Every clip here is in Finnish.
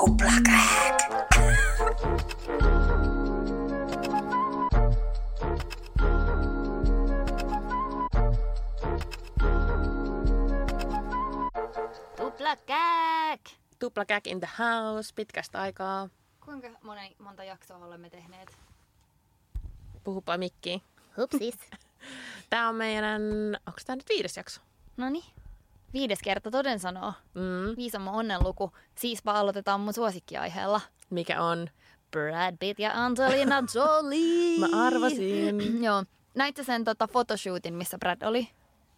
Tuplakääk. Tuplakääk! Tupla Gag in the house pitkästä aikaa. Kuinka monen, monta jaksoa olemme tehneet? Puhupa mikki. Hupsis. Tää on meidän, onko tää nyt viides jakso? Noni. Viides kerta toden sanoo. Mm. Viisamo onnenluku. Siispä aloitetaan mun suosikkiaiheella. Mikä on? Brad Pitt ja Angelina Jolie. Mä arvasin. Joo. Näitkö sen tota, photoshootin, missä Brad oli?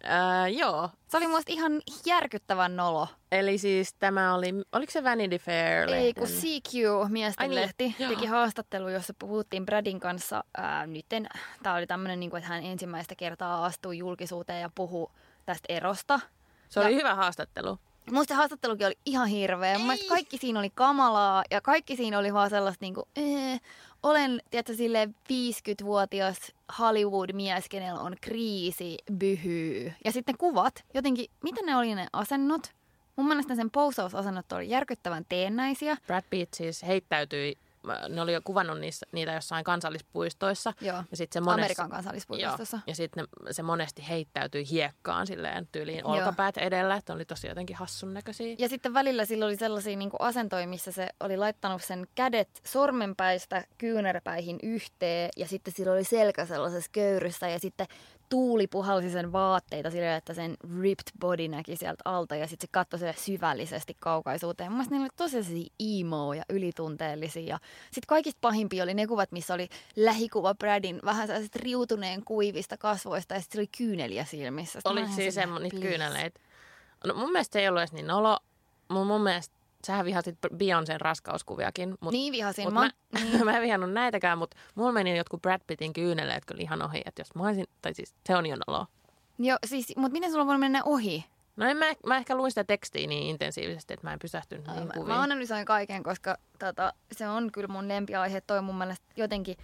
Ää, joo. Se oli muista ihan järkyttävän nolo. Eli siis tämä oli, oliko se Vanity Fair? Ei, kun CQ, Ai miesten niin, lehti, joo. teki haastattelu, jossa puhuttiin Bradin kanssa. Ää, nytten, tämä oli tämmöinen, niin kuin, että hän ensimmäistä kertaa astui julkisuuteen ja puhui tästä erosta. Se oli Ja- hyvä haastattelu. Musta se haastattelukin oli ihan hirveä. Mun kaikki siinä oli kamalaa ja kaikki siinä oli vaan sellaista niinku, eh, olen, tiedätkö, silleen 50-vuotias Hollywood-mies, kenellä on kriisi, byhyy. Ja sitten kuvat, jotenkin, miten ne oli ne asennot? Mun mielestä sen pousausasennot oli järkyttävän teennäisiä. Brad Pitt siis heittäytyi, ne oli jo kuvannut niissä, niitä jossain kansallispuistoissa. Joo. Ja sit se monesti, Amerikan kansallispuistossa. Joo. Ja sitten se monesti heittäytyi hiekkaan silleen tyyliin Joo. olkapäät edellä, että oli tosi jotenkin hassun näköisiä. Ja sitten välillä sillä oli sellaisia niin asentoja, missä se oli laittanut sen kädet sormenpäistä kyynärpäihin yhteen ja sitten sillä oli selkä sellaisessa köyryssä ja sitten tuuli puhalsi sen vaatteita silleen, että sen ripped body näki sieltä alta ja sitten se katsoi sille syvällisesti kaukaisuuteen. Mun mielestä ne oli tosi emo ja ylitunteellisia ja sitten kaikista pahimpia oli ne kuvat, missä oli lähikuva Bradin vähän sellaiset riutuneen kuivista kasvoista ja sitten oli kyyneliä silmissä. Sitten Oliko siis silleen, semmo, niitä "Please." kyyneleitä? No mun mielestä se ei ollut edes niin nolo. Mun, mun mielestä sähän vihasit Beyoncén raskauskuviakin. Mut, Niin vihasin. mut Mä, mä, niin. mä en vihannut näitäkään, mutta mulla meni jotkut Brad Pittin kyyneleet kyllä ihan ohi. Että jos mä olisin, tai siis se on jo nolo. Joo, siis, mutta miten sulla voinut mennä ohi? No en mä, mä ehkä luin sitä tekstiä niin intensiivisesti, että mä en pysähtynyt niin mä, kuviin. mä analysoin kaiken, koska tota, se on kyllä mun lempiaihe. Toi mun mielestä jotenkin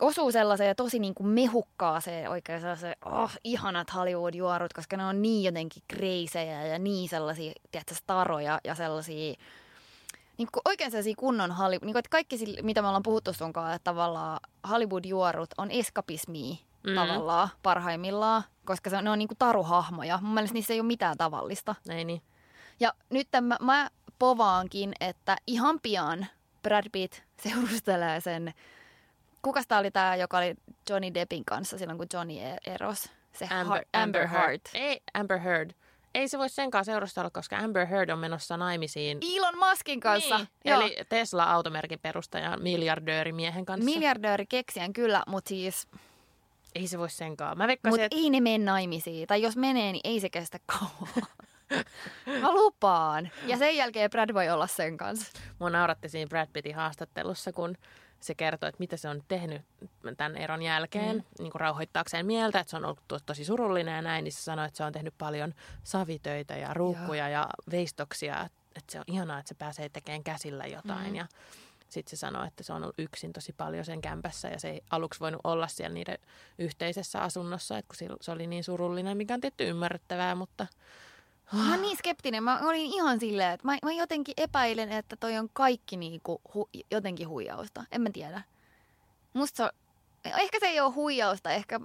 osuu sellaiseen ja tosi niin kuin mehukkaaseen oikein sellaiseen, oh, ihanat Hollywood-juorut, koska ne on niin jotenkin kreisejä ja niin sellaisia, tiedätkö, staroja ja sellaisia niin kuin oikein sellaisia kunnon Hollywood, niin kuin, että kaikki, sille, mitä me ollaan puhuttu sunkaan, että tavallaan Hollywood-juorut on eskapismia mm. tavallaan parhaimmillaan, koska se, ne on niin kuin taruhahmoja. Mun mielestä niissä ei ole mitään tavallista. Ei niin. Ja nyt mä, mä povaankin, että ihan pian Brad Pitt seurustelee sen, kuka tää oli tää, joka oli Johnny Deppin kanssa silloin, kun Johnny e- eros? Se Amber, Har- Amber Heard. Ei, Amber Heard. Ei se voi senkaan seurustella, koska Amber Heard on menossa naimisiin. Elon Muskin kanssa. Niin, Joo. eli Tesla-automerkin perustajan miljardöörimiehen kanssa. Miljardööri keksijän kyllä, mutta siis, ei se voi senkaan. Mä veikkasin, mut että ei ne mene naimisiin. Tai jos menee, niin ei se kestä kauan. Mä lupaan. Ja sen jälkeen Brad voi olla sen kanssa. mua nauratti siinä Brad Pittin haastattelussa, kun se kertoi, että mitä se on tehnyt tämän eron jälkeen, mm. niin kuin rauhoittaakseen mieltä, että se on ollut to- tosi surullinen ja näin, niin se sanoi, että se on tehnyt paljon savitöitä ja ruukkuja ja veistoksia, että se on ihanaa, että se pääsee tekemään käsillä jotain mm. ja sitten se sanoi, että se on ollut yksin tosi paljon sen kämpässä ja se ei aluksi voinut olla siellä niiden yhteisessä asunnossa, että kun se- se oli niin surullinen, mikä on tietty ymmärrettävää, mutta Mä oon niin skeptinen. Mä olin ihan silleen, että mä, mä jotenkin epäilen, että toi on kaikki niinku hu, jotenkin huijausta. En mä tiedä. Musta se on, ehkä se ei ole huijausta, ehkä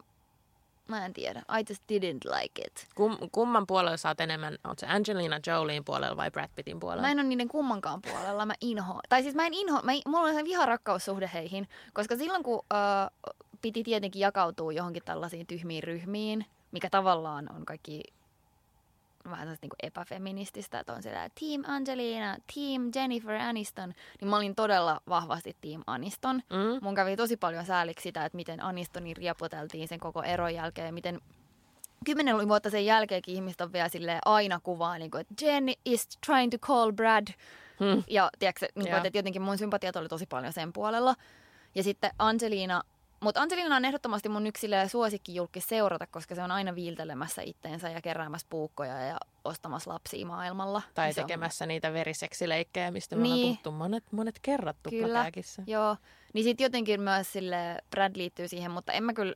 mä en tiedä. I just didn't like it. kum, kumman puolella saat enemmän, on se Angelina Jolien puolella vai Brad Pittin puolella? Mä en ole niiden kummankaan puolella. Mä inho. Tai siis mä en inho. Mä, mulla on se viharakkaussuhde heihin. Koska silloin kun ö, piti tietenkin jakautua johonkin tällaisiin tyhmiin ryhmiin, mikä tavallaan on kaikki vähän sellaista niin epäfeminististä, että on siellä Team Angelina, Team Jennifer Aniston, niin mä olin todella vahvasti Team Aniston. Mm? Mun kävi tosi paljon sääliksi sitä, että miten Anistonin riepoteltiin sen koko eron jälkeen, miten kymmenen vuotta sen jälkeenkin ihmiset on vielä silleen aina kuvaa, niin kuin, että Jen is trying to call Brad Hmm. Ja tiedätkö, niin kuin, että jotenkin mun sympatiat oli tosi paljon sen puolella. Ja sitten Angelina, mutta Angelina on ehdottomasti mun yksi suosikkijulkki seurata, koska se on aina viiltelemässä itteensä ja keräämässä puukkoja ja ostamassa lapsia maailmalla. Tai Niin se on- tekemässä niitä veriseksileikkejä, mistä me ollaan Niin. puhuttu monet, monet kerrat Kyllä, joo. Niin sitten jotenkin myös sille Brad liittyy siihen, mutta en mä kyllä...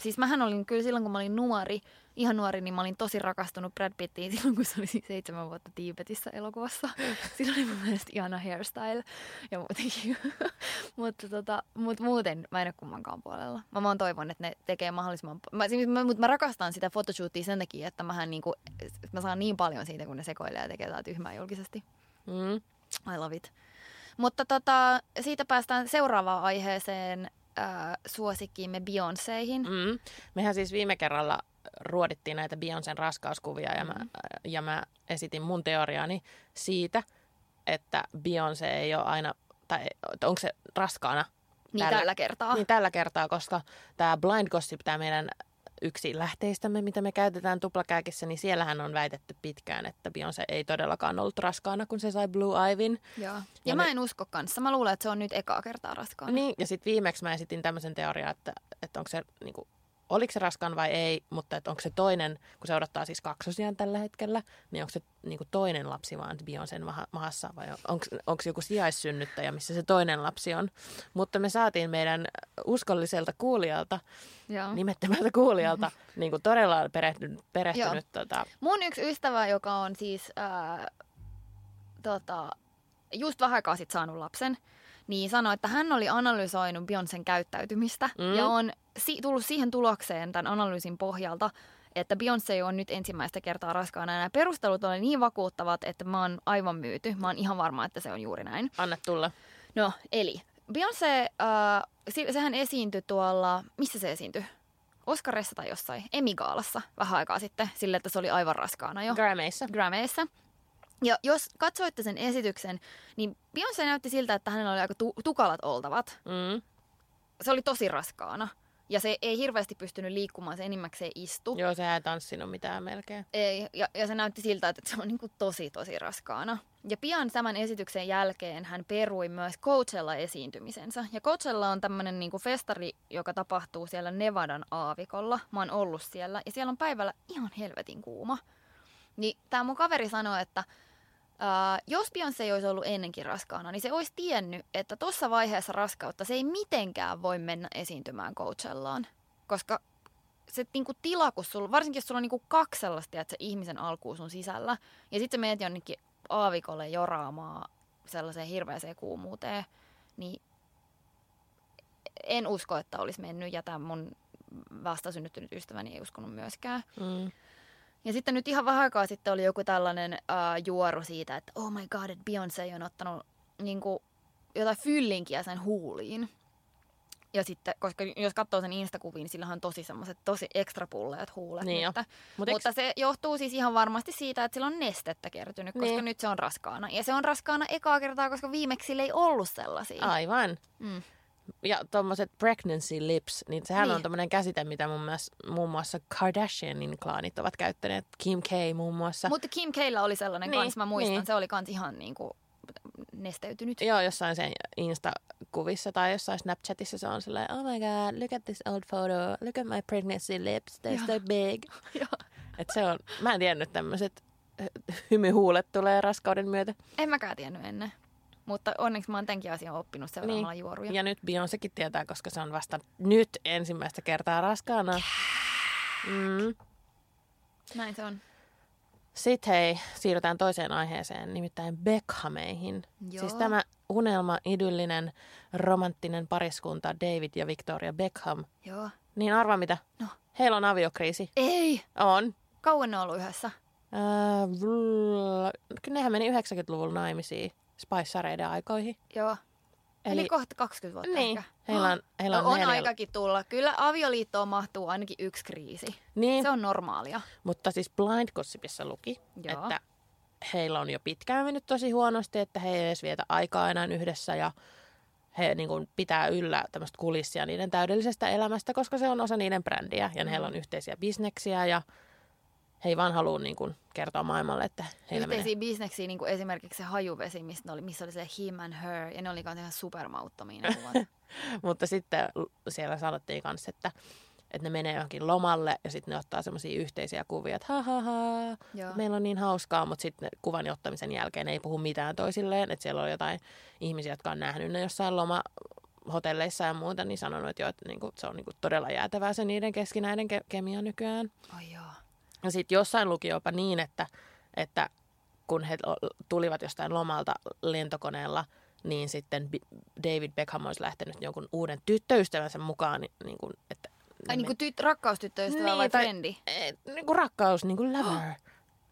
Siis mähän olin kyllä silloin, kun mä olin nuori, ihan nuori, niin mä olin tosi rakastunut Brad Pittiin silloin, kun se oli siis seitsemän vuotta Tiibetissä elokuvassa. Sillä oli mun mielestä ihana hairstyle ja muutenkin. mutta, tota, mut muuten mä en ole kummankaan puolella. Mä vaan toivon, että ne tekee mahdollisimman... Mä, siis mä, mutta mä rakastan sitä photoshootia sen takia, että mähän niinku, mä saan niin paljon siitä, kun ne sekoilee ja tekee jotain tyhmää julkisesti. Mm. I love it. Mutta tota, siitä päästään seuraavaan aiheeseen äh, suosikkiimme Beyoncéihin. Mm. Mm. Mehän siis viime kerralla ruodittiin näitä Beyoncén raskauskuvia ja, mä, Mm. ja mä esitin mun teoriani siitä, että Beyoncé ei ole aina, tai onko se raskaana Niin tällä, kertaa. Niin tällä kertaa, koska tämä Blind Gossip, tämä meidän yksi lähteistämme, mitä me käytetään tuplakääkissä, niin siellähän on väitetty pitkään, että Beyoncé ei todellakaan ollut raskaana, kun se sai Blue Ivin. Joo. Ja, Ja mä ne- en usko kanssa. Mä luulen, että se on nyt ekaa kertaa raskaana. Niin, ja sitten viimeksi mä esitin tämmöisen teorian, että, että onko se, niin kuin, oliko se raskaan vai ei, mutta että onko se toinen, kun se odottaa siis kaksosiaan tällä hetkellä, niin onko se niin kuin toinen lapsi vaan Beyoncén maha, mahassa vai onko, onko joku sijaissynnyttäjä, missä se toinen lapsi on. Mutta me saatiin meidän uskolliselta kuulijalta, Joo. nimettömältä kuulijalta, niin kuin todella perehtynyt, perehtynyt tota, Mun yksi ystävä, joka on siis äh, tota, just vähän aikaa sitten saanut lapsen, niin sanoi, että hän oli analysoinut Beyoncén käyttäytymistä mm. ja on si- tullut siihen tulokseen tämän analyysin pohjalta, että Beyoncé on nyt ensimmäistä kertaa raskaana. Ja nämä perustelut oli niin vakuuttavat, että mä oon aivan myyty. Mä oon ihan varma, että se on juuri näin. anna tulla. No, eli Beyoncé, äh, sehän esiintyi tuolla, missä se esiintyi? Oscarissa tai jossain, Emigaalassa vähän aikaa sitten, sille että se oli aivan raskaana jo. Grammeissa. Grammyissa. Ja jos katsoitte sen esityksen, niin Beyoncé näytti siltä, että hänellä oli aika tu- tukalat oltavat. Mm. Se oli tosi raskaana. Ja se ei hirveästi pystynyt liikkumaan, se enimmäkseen istu. Joo, se ei tanssinut mitään melkein. Ei, ja, ja se näytti siltä, että se on niin kuin tosi, tosi raskaana. Ja pian tämän esityksen jälkeen hän perui myös Coachella esiintymisensä. Ja Coachella on tämmöinen niin festari, joka tapahtuu siellä Nevadan aavikolla. Mä oon ollut siellä ja siellä on päivällä ihan helvetin kuuma. Niin tämä mun kaveri sanoi, että ää, jos Beyoncé ei olisi ollut ennenkin raskaana, niin se olisi tiennyt, että tuossa vaiheessa raskautta se ei mitenkään voi mennä esiintymään Coachellaan. Koska se niinku tila, kun sulla, varsinkin jos sulla on niinku kaksi sellaista, että se ihmisen alkuun sun sisällä, ja sitten sä menet jonnekin aavikolle joraamaan sellaiseen hirveäseen kuumuuteen, niin en usko, että olisi mennyt, ja tämä mun vastasynnyttynyt ystäväni ei uskonut myöskään. Mm. Ja sitten nyt ihan vähän aikaa sitten oli joku tällainen äh, juoru siitä, että oh my god, että Beyoncé on ottanut niinku, jotain fyllinkiä sen huuliin. Ja sitten, koska jos katsoo sen Instakuviin, niin sillä on tosi semmoiset tosi ekstra pulleat huulet. Niin mutta, Mut mutta se johtuu siis ihan varmasti siitä, että sillä on nestettä kertynyt, koska Niin. nyt se on raskaana. Ja se on raskaana ekaa kertaa, koska viimeksi sillä ei ollut sellaisia. Aivan. Mm. Ja tuommoiset pregnancy lips, niin sehän niin. Niin. on tämmöinen käsite, mitä mun mielestä, muun muassa Kardashianin klaanit ovat käyttäneet. Kim K muun muassa. Mutta Kim Killä oli sellainen Niin, kans, mä muistan. niin. Se oli kans ihan niinku nesteytynyt. Joo, jossain sen Insta-kuvissa tai jossain Snapchatissa se on silleen, oh my god, look at this old photo, look at my pregnancy lips, they're so big. Et se on, mä en tiennyt tämmöiset hymyhuulet tulee raskauden myötä. En mäkään tiennyt ennen. Mutta onneksi mä oon tämänkin asian oppinut seuraamalla niin. juoruja. Ja nyt Beyoncékin tietää, koska se on vasta nyt ensimmäistä kertaa raskaana. Mm. Näin se on. Sitten hei, siirrytään toiseen aiheeseen, nimittäin Beckhameihin. Joo. Siis tämä unelma, idyllinen, romanttinen pariskunta David ja Victoria Beckham. Joo. Niin arva mitä? No. Heillä on aviokriisi. Ei! On. Kauan ne on ollut yhdessä. Äh, nehän meni 90-luvulla naimisiin Spice-sareiden aikoihin. Joo. Eli, Eli- kohta 20 vuotta Niin, ehkä. heillä on, heillä on, no, on neljä- aikakin tulla. Kyllä avioliittoon mahtuu ainakin yksi kriisi. Niin, Se on normaalia. mutta siis Blind Gossipissa luki, Joo. että heillä on jo pitkään mennyt tosi huonosti, että he ei edes vietä aikaa enää yhdessä ja he niin kuin, pitää yllä tämmöistä kulissia niiden täydellisestä elämästä, koska se on osa niiden brändiä ja mm. heillä on yhteisiä bisneksiä ja he ei vaan halua niin kuin, kertoa maailmalle, että heillä menee. Yhteisiä bisneksiä, niin kuin esimerkiksi se hajuvesi, missä, oli, missä oli se him and her, ja ne oli ihan supermauttomia ne kuvat. Mutta sitten siellä sanottiin kanssa, että, että ne menee johonkin lomalle ja sitten ne ottaa semmoisia yhteisiä kuvia, että ha, ha, ha Joo. meillä on niin hauskaa, mutta sitten kuvan ottamisen jälkeen ei puhu mitään toisilleen, että siellä on jotain ihmisiä, jotka on nähnyt ne jossain loma hotelleissa ja muuta, niin sanonut, että, jo, että niinku, se on niinku todella jäätävää se niiden keskinäinen ke- kemia nykyään. Oi joo. Ja sitten jossain luki jopa niin, että, että kun he tulivat jostain lomalta lentokoneella, niin sitten David Beckham olisi lähtenyt jonkun uuden tyttöystävänsä mukaan, niin, kuin, että Ai niin kuin tyt- rakkaustyttöystävä Niin, vai tai- frendi? Eh, niin kuin rakkaus, niin kuin lover.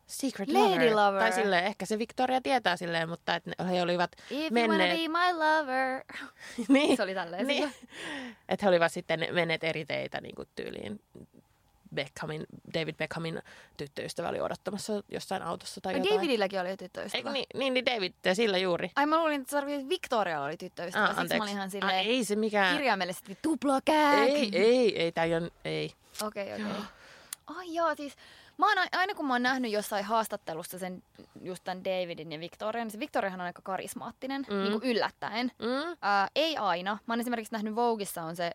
Secret Lady lover. Tai silleen, ehkä se Victoria tietää silleen, mutta että ne- he olivat If you menneet... wanna be my lover. niin, Se oli tälleen niin, että he olivat sitten menneet eri teitä niin kuin tyyliin. Beckhamin, David Beckhamin tyttöystävä oli odottamassa jossain autossa tai Ai jotain. Davidilläkin oli tyttöystävä. Eikö niin, niin, niin David, ja sillä juuri. Ai mä luulin, että oli Victorialla oli tyttöystävä. Ah, Siksi mä olin ihan Ah, silleen ei se mikään... kirjaimellisesti tuplakääk. Ei, ei, ei, tää on, ei. Okei, okei. Ai joo, siis mä oon, aina kun mä oon nähnyt jossain haastattelussa sen, just tämän Davidin ja Victorian, niin se Victoriahan on aika karismaattinen, mm. niin kuin yllättäen. Mm? Ää, ei aina. Mä oon esimerkiksi nähnyt Vogueissa on se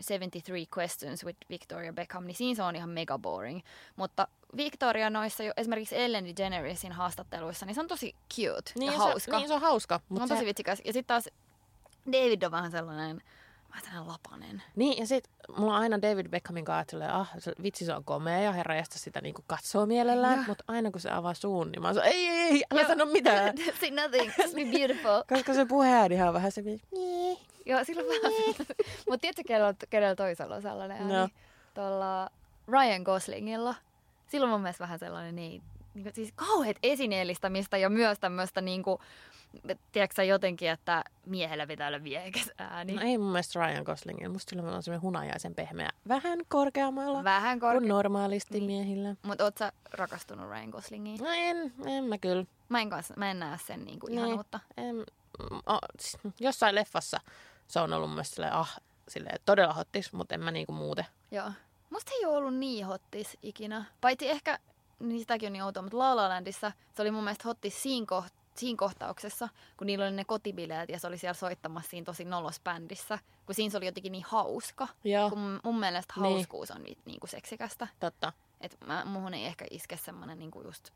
73 Questions with Victoria Beckham, niin siinä se on ihan mega boring. Mutta Victoria noissa jo, esimerkiksi Ellen DeGeneresin haastatteluissa, niin se on tosi cute Niin, ja se, hauska. niin se on hauska. Mut Mutta on se, tosi vitsikäs. Ja sitten taas David on vähän sellainen, vähän sellainen lapanen. Niin, ja sit mulla aina David Beckhamin kanssa, että silleen, ah, se, vitsi se on komea ja herra jästä sitä niinku katsoo mielellään, mutta aina kun se avaa suun, niin mä se, ei, ei, ei, älä Joo. sano mitään. Say nothing, just be beautiful. Koska se puheäänihan on vähän se, niin. Joo, silloin vähän. Mutta tiedätkö, kenellä, kenellä toisella on sellainen ääni? No. Tuolla Ryan Goslingilla. Silloin mun mielestä vähän sellainen, niin, niin siis kauheat esineellistämistä ja myös tämmöistä niin kuin, tiedätkö jotenkin, että miehellä pitää olla viehekäs ääni. No ei mun mielestä Ryan Goslingin, musta sillä on semmoinen hunajaisen pehmeä, vähän korkeammalla Vähän kuin korkea. normaalisti Niin. miehillä. Mutta oot sä rakastunut Ryan Goslingiin? No en, en mä kyllä. Mä en, kanssa, mä en näe sen niin kuin Niin. ihanuutta. En, o, s- jossain leffassa se on ollut mun silleen, ah, silleen, todella hottis, mutta en mä niinku muuten. Joo. Musta ei ole ollut niin hottis ikinä. Paitsi ehkä, niin sitäkin on niin outoa, mutta La La Landissa se oli mun mielestä hottis siinä, koht- siinä kohtauksessa, kun niillä oli ne kotibileet ja se oli siellä soittamassa siinä tosi nolosbändissä. Kun siinä se oli jotenkin niin hauska. Joo, Kun mun- mielestä Niin. hauskuus on niin, niin kuin seksikästä. totta. Et mä, muhun ei ehkä iske semmonen niin kuin just,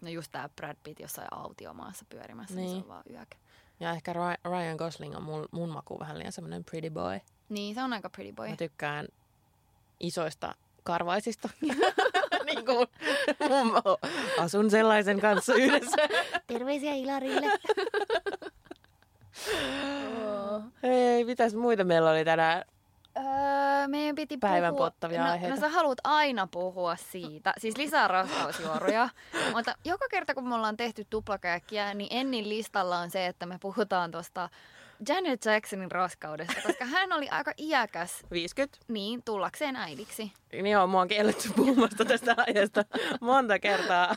no just tää Brad Pitt jossain autiomaassa pyörimässä, niin. niin se on vaan yök. Ja ehkä Ry- Ryan Gosling on mun, mun maku vähän liian semmoinen pretty boy. Niin, se on aika pretty boy. Mä tykkään isoista karvaisista. kuin mun, asun sellaisen kanssa yhdessä. Terveisiä Ilarille. Hei, mitäs muita meillä oli tänään? Öö, meidän piti Päivän puhua... polttavia no, aiheita. No sä haluat aina puhua siitä. Siis lisää raskausjuoruja. Mutta joka kerta kun me ollaan tehty tuplakääkkiä, niin Ennin listalla on se, että me puhutaan tuosta Janet Jacksonin raskaudesta, koska hän oli aika iäkäs 50. niin tullakseen äidiksi. Niin joo, mua on kielletty puhumasta tästä aiheesta monta kertaa.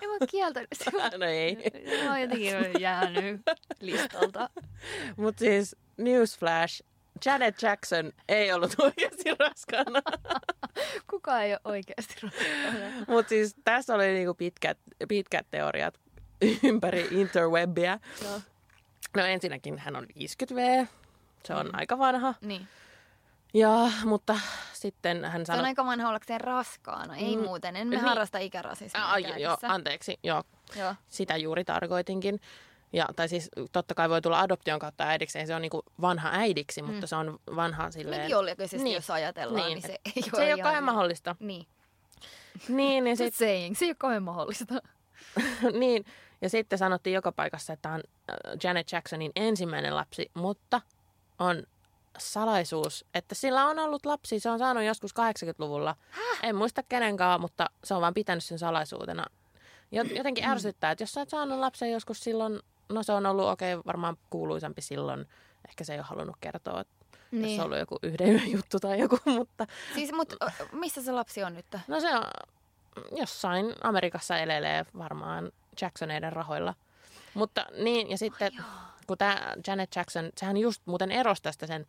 Ei mä kieltänyt. No ei. Mä oon jotenkin jäänyt listalta. Mutta siis newsflash. Janet Jackson ei ollut oikeasti raskaana. Kuka ei ole oikeasti raskaana. Mutta siis tässä oli niinku pitkät, pitkät teoriat ympäri interwebbiä. Joo. No ensinnäkin hän on 50V. Se on mm. aika vanha. Niin. Ja, mutta sitten hän Se on sanoi... aika vanha ollakseen raskaana. Ei Mm, muuten. En me niin. harrasta ikärasismia Ai, joo, kääkissä. anteeksi, joo, Joo. sitä juuri tarkoitinkin. Ja, tai siis totta kai voi tulla adoption kautta äidiksi, ei se ole niinku vanha äidiksi, mutta se on vanha silleen... Niin biologisesti, Niin. jos ajatellaan, Niin. niin, se ei Se ole ei ole kauhean mahdollista. Niin. Niin, niin, sit, saying, se ei ole kauhean mahdollista. niin, ja sitten sanottiin joka paikassa, että on äh, Janet Jacksonin ensimmäinen lapsi, mutta on salaisuus, että sillä on ollut lapsi. Se on saanut joskus 80-luvulla. Häh? En muista kenenkaan, mutta se on vaan pitänyt sen salaisuutena. Jot- Jotenkin ärsyttää, että jos sä oot saanut lapsen joskus silloin, no se on ollut okei, okay, varmaan kuuluisampi silloin. Ehkä se ei ole halunnut kertoa, että niin. jos Niin. on ollut joku yhden yön juttu tai joku, mutta Siis, mut ö, missä se lapsi on nyt? no se on jossain Amerikassa elelee varmaan Jacksoneiden rahoilla. Mutta niin, ja sitten kun tämä Janet Jackson, sehän just muuten erosi tästä sen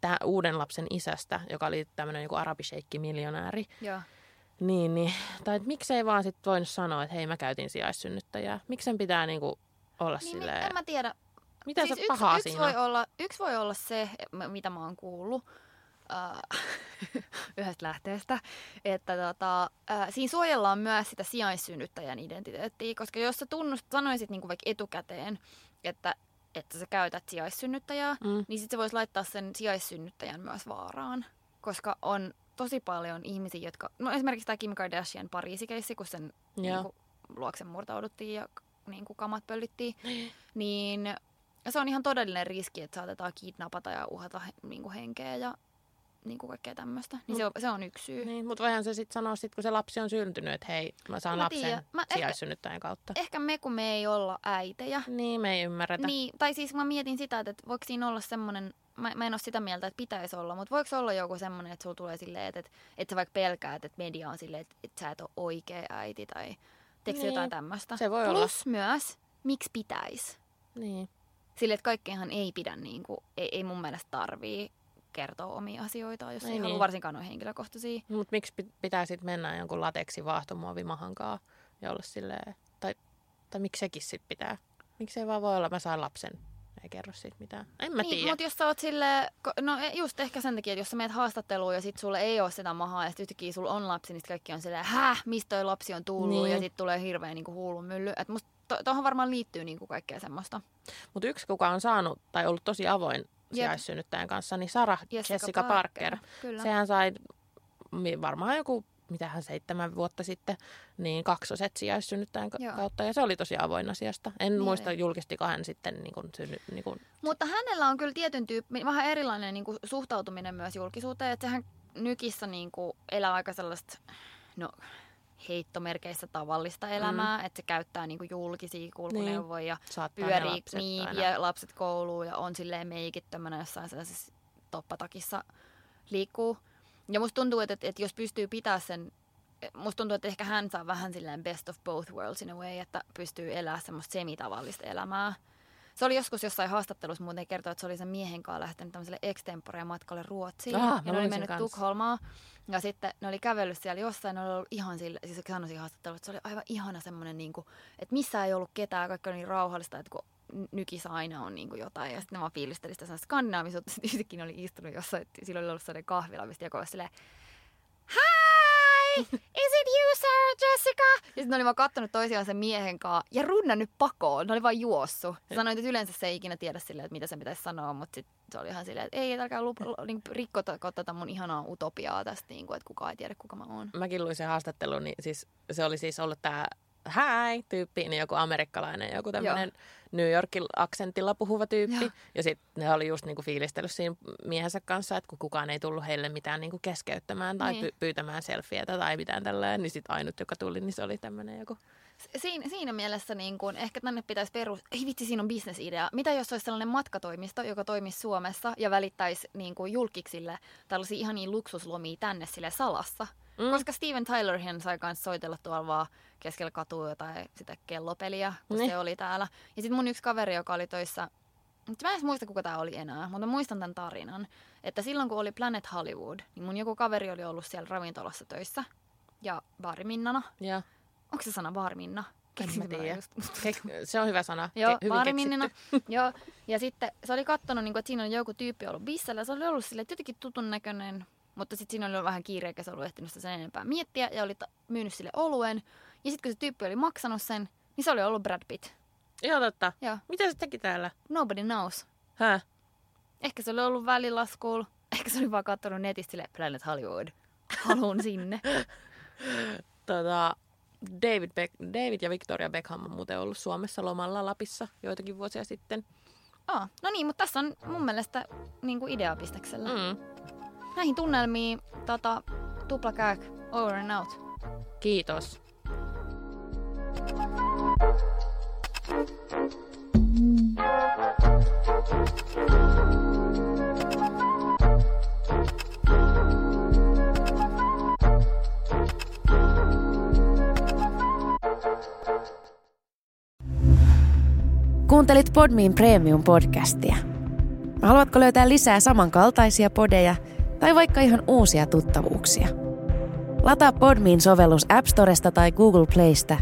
tää uuden lapsen isästä, joka oli tämmöinen joku arabisheikki miljonääri, Joo. Niin, niin. Tai et miksei vaan sit voinut sanoa, että hei mä käytin sijaissynnyttäjää. Miksi sen pitää niinku olla Niin, silleen... en mä tiedä. Mitä siis se yksi, pahaa yksi siinä voi olla, yksi voi olla se, mitä mä oon kuullut äh, yhdestä lähteestä, että tota, äh, siinä suojellaan myös sitä sijaissynnyttäjän identiteettiä, koska jos sä tunnust, sanoisit niin vaikka etukäteen, että, että sä käytät sijaissynnyttäjää, Mm. niin sitten sä vois laittaa sen sijaissynnyttäjän myös vaaraan, koska on tosi paljon ihmisiä, jotka, no esimerkiksi tämä Kim Kardashian Pariisikeissi, kun sen Joo. niin kuin, luokse murtauduttiin ja niin kuin kamat pöllittiin, niin se on ihan todellinen riski, että saatetaan kidnapata ja uhata niin kuin henkeä ja niin kuin kaikkea tämmöistä. Niin Mut- se, on, se on yksi syy. Niin, mutta voihan se sitten sanoa, sit, kun se lapsi on syntynyt, että hei, mä saan Mä lapsen tiedän. Mä sijaissynnyttäjän kautta. Ehkä me, kun me ei olla äitejä, Niin, me ei ymmärretä. Niin, tai siis mä mietin sitä, että voiko siinä olla semmoinen, mä, mä en ole sitä mieltä, että pitäisi olla, mutta voiko olla joku semmoinen, että sulla tulee silleen, että, että, että sä vaikka pelkäät, että media on silleen, että, että sä et ole oikea äiti tai teekö Niin, jotain tämmöistä. se voi Plus myös, miksi pitäisi? Niin. Sille, että kaikkeenhan ei pidä, niin kuin, ei, ei mun mielestä tarvii kertoa omia asioitaan, jos ei, Ei ei halua niin. varsinkaan ole henkilökohtaisia. Mutta miksi pit- pitää sitten mennä jonkun lateksi vaahtomuovimahankaa ja olla silleen, tai, tai miksi sekin sitten pitää? Miksi ei vaan voi olla, mä saan lapsen, ei kerro siitä mitään. En mä niin, tiedä. mutta jos sä oot silleen, ko- no e- just ehkä sen takia, että jos sä meet haastatteluun ja sit sulle ei ole sitä mahaa ja sit yhtäkkiä sulla on lapsi, niin sit kaikki on silleen, häh, mistä toi lapsi on tullut Niin. ja sit tulee hirveä niinku huulun mylly. Et musta to- tohon varmaan liittyy niinku kaikkea semmoista. Mutta yksi, kuka on saanut tai ollut tosi avoin sijaissynnyttäjän kanssa, niin Sarah Jessica, Jessica Parker. Parker. Kyllä. Sehän sai varmaan joku, mitähän seitsemän vuotta sitten, niin kaksoset sijaissynnyttäjän Joo. kautta. Ja se oli tosi avoin asiasta. En Niin muista, julkistiko hän sitten niin kuin, synny, niin kuin, Mutta hänellä on kyllä tietyn tyyppi, vähän erilainen niinku suhtautuminen myös julkisuuteen. Että sehän nykissä niinku elää aika sellaista, no heittomerkeissä tavallista elämää, että se käyttää niinku julkisia kulkuneuvoja ja ne pyörii lapset niin, aina. vie lapset kouluun ja on silleen meikittömänä jossain sellaisessa toppatakissa liikkuu. Ja musta tuntuu, että, että, että jos pystyy pitää sen, musta tuntuu, että ehkä hän saa vähän silleen best of both worlds in a way, että pystyy elämään semmoista semitavallista elämää. Se oli joskus jossain haastattelussa muuten kertoa, että se oli sen miehen kanssa lähtenyt tämmöiselle extempore matkalle Ruotsiin. Ah, ja ne oli mennyt kanssa. Tukholmaan. Ja sitten ne oli kävellyt siellä jossain, ne oli ollut ihan sille, siis se sanoi siinä haastattelussa, että se oli aivan ihana semmoinen, niin kuin, että missään ei ollut ketään, kaikki oli niin rauhallista, että kun nykissä aina on niin kuin jotain. Ja sitten ne vaan fiilisteli sitä skandinaavisuutta, sitten yhtäkkiä oli istunut jossain, että sillä oli ollut sellainen kahvila, mistä joku oli silleen, Hi! Is it you, Sarah Jessica? Ja sitten ne oli vaan kattonut toisiaan sen miehen kanssa ja runnannut pakoon. Ne oli vaan juossut. Sanoit, että yleensä se ei ikinä tiedä silleen, että mitä se pitäisi sanoa, mutta sit se oli ihan silleen, että ei, että älkää lup- niin rikkotako tätä mun ihanaa utopiaa tästä, niin kuin, että kukaan ei tiedä, kuka mä oon. Mäkin luin sen haastattelun, niin siis, se oli siis ollut tämä hi tyyppi, niin joku amerikkalainen, joku tämmöinen New Yorkin aksentilla puhuva tyyppi. Joo. Ja sitten ne oli just niinku fiilistellyt siinä miehensä kanssa, että kun kukaan ei tullut heille mitään niinku keskeyttämään tai Niin. py- pyytämään selfietä tai mitään tällä, niin sitten ainut, joka tuli, niin se oli tämmöinen joku. Siinä, siinä mielessä niin kun, ehkä tänne pitäisi perus... Ei vitsi, siinä on bisnesidea. Mitä jos olisi sellainen matkatoimisto, joka toimisi Suomessa ja välittäisi niin kuin julkiksille tällaisia ihania luksuslomia tänne sille salassa? Mm. Koska Steven Tylerhan sai kanssa soitella tuolla vaan keskellä katua jotain sitä kellopeliä, kun Niin. se oli täällä. Ja sitten mun yksi kaveri, joka oli töissä, mä en edes muista kuka tämä oli enää, mutta mä muistan tämän tarinan, että silloin kun oli Planet Hollywood, niin mun joku kaveri oli ollut siellä ravintolassa töissä ja baariminnana. Ja Onko se sana baariminna? en mä tiedä. se on hyvä sana. Joo, hyvin baariminnina. Joo, ja sitten se oli kattonut, niin kuin, että siinä oli joku tyyppi ollut bissellä. Se oli ollut sille jotenkin tutun näköinen, mutta sitten siinä oli vähän kiire, eikä se ollut ehtinyt sitä sen enempää miettiä. Ja oli ta- myynyt sille oluen. Ja sitten kun se tyyppi oli maksanut sen, niin se oli ollut Brad Pitt. Joo, totta. Joo, Mitä se teki täällä? nobody knows. Häh? Ehkä se oli ollut välilaskuun. Ehkä se oli vaan kattonut netistä sille Planet Hollywood. Haluun sinne. Tota, David, Beck- David ja Victoria Beckham on muuten ollut Suomessa lomalla Lapissa joitakin vuosia sitten. Oh, no niin, mutta tässä on mun mielestä niin kuin ideapisteksellä. Mm. Näihin tunnelmiin tota, tuplakääk, over and out. Kiitos. Kuuntelit Podmin Premium-podcastia. Haluatko löytää lisää samankaltaisia podeja tai vaikka ihan uusia tuttavuuksia? Lataa Podmin sovellus App Storesta tai Google Playsta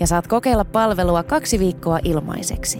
ja saat kokeilla palvelua kaksi viikkoa ilmaiseksi.